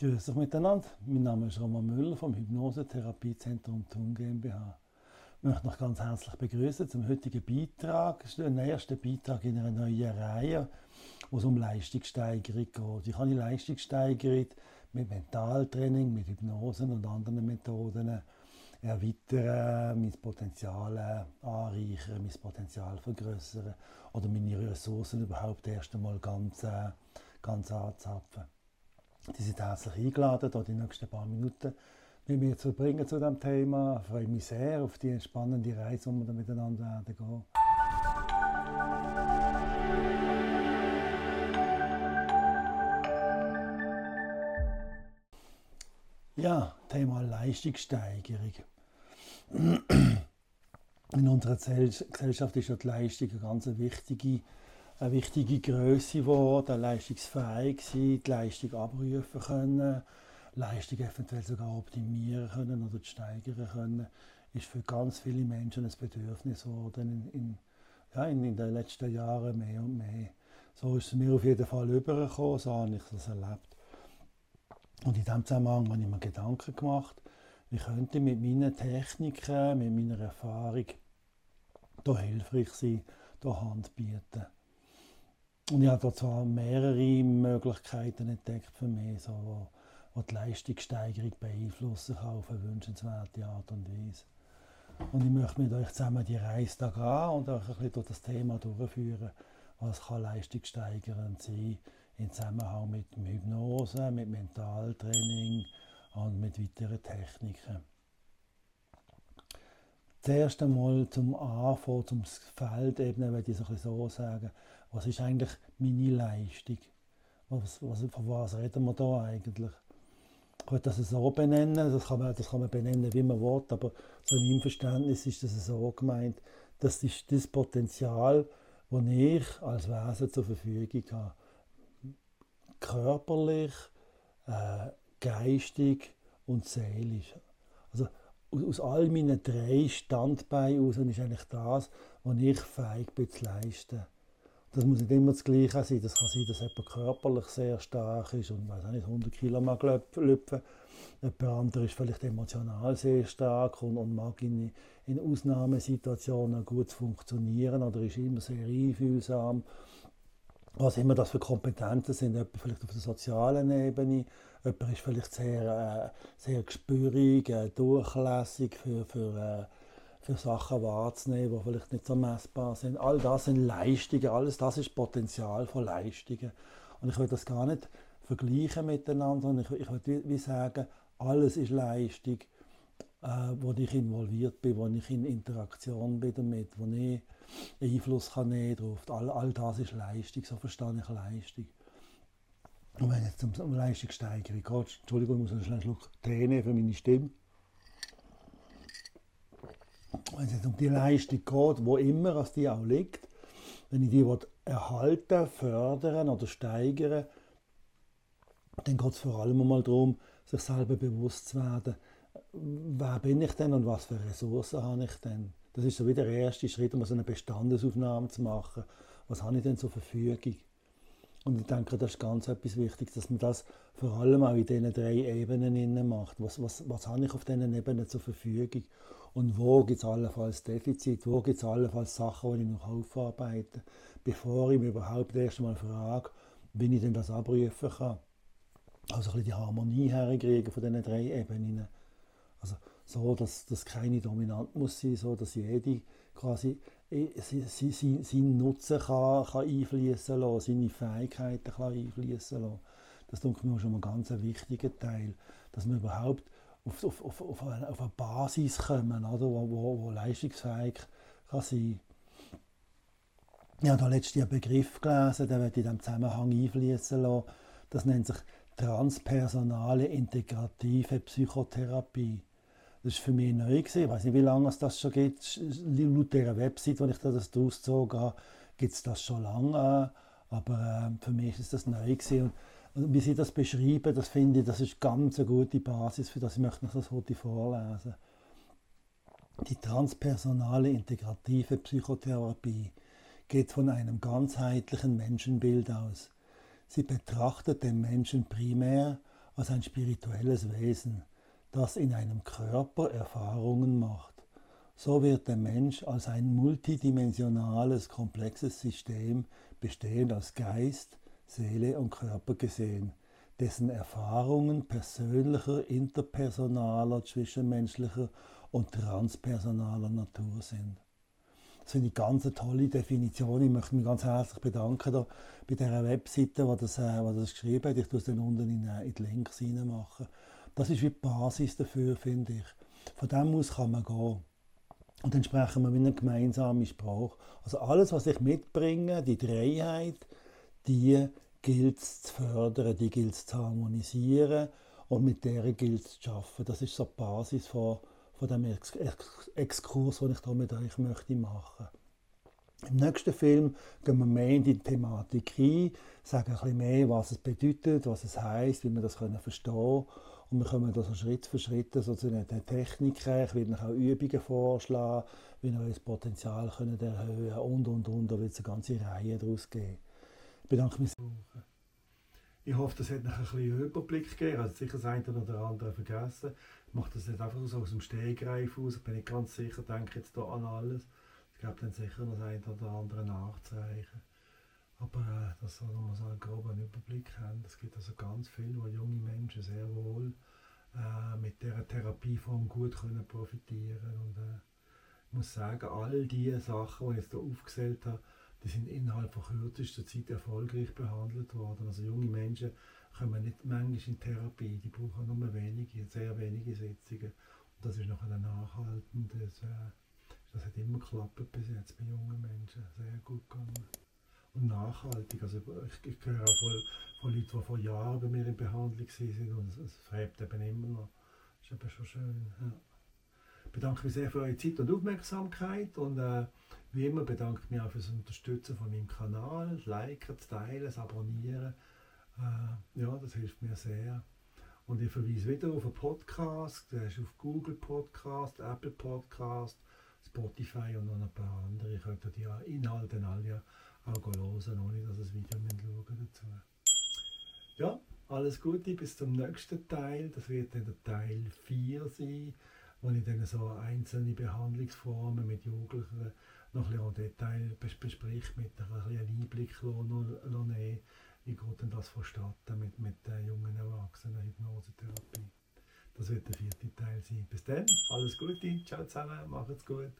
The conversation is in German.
Grüß euch miteinander. Mein Name ist Roman Müller vom Hypnosetherapiezentrum Thun GmbH. Ich möchte euch ganz herzlich begrüßen zum heutigen Beitrag. Das ist der erste Beitrag in einer neuen Reihe, wo es um Leistungssteigerung geht. Ich habe die Leistungssteigerung mit Mentaltraining, mit Hypnosen und anderen Methoden erweitern, mein Potenzial anreichern, mein Potenzial vergrößern oder meine Ressourcen überhaupt erst einmal ganz, äh, ganz anzapfen. Die sind herzlich eingeladen, hier die nächsten paar Minuten mit mir zu verbringen zu diesem Thema. Ich freue mich sehr auf die spannende Reise, die wir miteinander werden gehen. Ja, Thema Leistungssteigerung. In unserer Gesellschaft ist ja die Leistung eine ganz wichtige eine wichtige Größe geworden, leistungsfähig sein, die Leistung abrufen können, Leistung eventuell sogar optimieren können oder steigern können, ist für ganz viele Menschen ein Bedürfnis geworden in, in, ja, in, in den letzten Jahren mehr und mehr. So ist es mir auf jeden Fall übergekommen, so habe ich das erlebt. Und in diesem Zusammenhang habe ich mir Gedanken gemacht, wie könnte ich mit meinen Techniken, mit meiner Erfahrung hier hilfreich sein, hier Hand bieten. Und ich habe da zwar mehrere Möglichkeiten entdeckt für mich, so, wo die Leistungssteigerung beeinflussen kann auf eine wünschenswerte Art und Weise. Und ich möchte mit euch zusammen die Reise da gehen und euch ein bisschen durch das Thema durchführen, was kann leistungssteigernd sein in Zusammenhang mit Hypnose, mit Mentaltraining und mit weiteren Techniken. Zuerst einmal zum Anfang, zum Feld eben, würde ich so, so sagen, was ist eigentlich meine Leistung? Was, was, von was reden wir da eigentlich? Ich könnte das so benennen, das kann, man, das kann man benennen, wie man will, aber so in meinem Verständnis ist das so gemeint, das ist das Potenzial, das ich als Wesen zur Verfügung habe. Körperlich, äh, geistig und seelisch. Aus all meinen drei Standbeinen ist eigentlich das, was ich fähig bin zu leisten. Das muss nicht immer das Gleiche sein. Das kann sein, dass jemand körperlich sehr stark ist und weiß nicht, 100 Kilo mag lüpfen. Jemand anderes ist vielleicht emotional sehr stark und, und mag in, in Ausnahmesituationen gut funktionieren oder ist immer sehr einfühlsam. Was immer das für Kompetenzen sind, vielleicht auf der sozialen Ebene, jemand ist vielleicht sehr, äh, sehr gespürig, äh, durchlässig für, für äh, für Sachen wahrzunehmen, die vielleicht nicht so messbar sind. All das sind Leistungen, alles das ist Potenzial von Leistungen. Und ich will das gar nicht vergleichen miteinander, sondern ich, ich will wie sagen, alles ist Leistung, äh, wo ich involviert bin, wo ich in Interaktion bin damit, wo ich Einfluss kann nehmen drauf. All, all das ist Leistung, so verstehe ich Leistung. Und wenn es um, Leistungssteigerung geht, Entschuldigung, ich muss einen Schluck Tränen für meine Stimme wenn es um die Leistung geht, wo immer es die auch liegt, wenn ich die erhalten, fördern oder steigern, dann geht es vor allem mal darum, sich selber bewusst zu werden, wer bin ich denn und was für Ressourcen habe ich denn. Das ist so wie der erste Schritt, um so eine Bestandesaufnahme zu machen. Was habe ich denn zur Verfügung? Und ich denke, das ist ganz etwas Wichtiges, dass man das vor allem auch in diesen drei Ebenen macht. Was, was, was habe ich auf diesen Ebenen zur Verfügung? Und wo gibt es allenfalls Defizit? Wo gibt es allenfalls Sachen, die ich noch aufarbeiten bevor ich mir überhaupt erst einmal frage, wie ich denn das abrufen kann? Also ein bisschen die Harmonie herkriegen von diesen drei Ebenen. Also so, dass das keine dominant muss sein, so dass jede quasi seinen Nutzen kann, kann einfließen lassen, seine Fähigkeiten kann einfließen lassen. Das ist mir schon mal ein ganz wichtiger Teil, dass man überhaupt auf, auf, auf, auf, eine, auf eine Basis kommen, oder, wo, wo, wo leistungsfähig kann sein Ich habe da letztens einen Begriff gelesen, der wird in diesem Zusammenhang einfließen lassen. Das nennt sich transpersonale integrative Psychotherapie. Das war für mich neu. Gewesen. Ich weiß nicht, wie lange es das schon gibt. Laut dieser Website, wo ich das ausgezogen habe, gibt es das schon lange. Aber äh, für mich ist das neu. Gewesen. Und wie Sie das beschreiben, das finde ich, das ist ganz eine gute Basis für das. Ich möchte noch das heute vorlesen. Die transpersonale integrative Psychotherapie geht von einem ganzheitlichen Menschenbild aus. Sie betrachtet den Menschen primär als ein spirituelles Wesen, das in einem Körper Erfahrungen macht. So wird der Mensch als ein multidimensionales, komplexes System bestehend aus Geist, Seele und Körper gesehen, dessen Erfahrungen persönlicher, interpersonaler, zwischenmenschlicher und transpersonaler Natur sind. Das finde ich ganz eine tolle Definition. Ich möchte mich ganz herzlich bedanken da bei dieser Webseite, die das, äh, die das geschrieben hat. Ich tue es dann unten in, äh, in die Links machen. Das ist wie die Basis dafür, finde ich. Von dem aus kann man gehen. Und dann sprechen wir mit einem gemeinsamen Sprache. Also alles, was ich mitbringe, die Dreiheit, die gilt es zu fördern, die gilt es zu harmonisieren und mit der gilt es zu arbeiten. Das ist so die Basis von, von dem Ex Ex Exkurs, den ich hier mit euch möchte machen Im nächsten Film gehen wir mehr in die Thematik ein, sagen ein bisschen mehr, was es bedeutet, was es heißt, wie wir das können verstehen und wir kommen da so Schritt für Schritt so zu den Techniken. Ich werde auch Übungen vorschlagen, wie ihr das Potenzial könnt erhöhen und, und, und. Da wird es eine ganze Reihe daraus geben. Ich bedanke mich. Ich hoffe, das hat noch ein bisschen Überblick gegeben. Also sicher das eine oder andere vergessen. Ich mache das nicht einfach so aus dem Stegreif aus. Ich bin nicht ganz sicher, denke jetzt hier an alles. Ich glaube dann sicher noch das eine oder andere nachzureichen. Aber äh, dass wir so einen groben Überblick haben. Es gibt also ganz viele, wo junge Menschen sehr wohl äh, mit dieser Therapieform gut können profitieren und äh, ich muss sagen, all diese Sachen, die ich jetzt hier aufgezählt habe, die sind innerhalb von kürzester Zeit erfolgreich behandelt worden. Also junge Menschen kommen nicht manchmal in Therapie, die brauchen nur wenige, sehr wenige Sitzungen. Und das ist nachher nachhaltend. Das, äh, das hat immer geklappt bis jetzt bei jungen Menschen. Sehr gut gegangen nachhaltig. Also ich, ich höre auch von, von Leuten, die vor Jahren bei mir in Behandlung waren und es, es eben immer noch. Das ist eben schon schön. Ja. Ich bedanke mich sehr für eure Zeit und Aufmerksamkeit und äh, wie immer bedanke ich mich auch für das Unterstützen von meinem Kanal, Liken, Teilen, Abonnieren. Äh, ja, das hilft mir sehr. Und ich verweise wieder auf einen Podcast, der ist auf Google Podcast, Apple Podcast, Spotify und noch ein paar andere. Ihr könnt die Inhalte alle hören, ohne dass das Video schauen dazu. Ja, alles Gute, bis zum nächsten Teil. Das wird dann der Teil 4 sein, wo ich dann so einzelne Behandlungsformen mit Jugendlichen noch ein bisschen Detail bespricht, mit ein bisschen Einblick nehmen, wie geht denn das vonstatten mit, mit den jungen Erwachsenen Hypnosetherapie. Das wird der vierte Teil sein. Bis dann, alles Gute, ciao zusammen, macht's gut.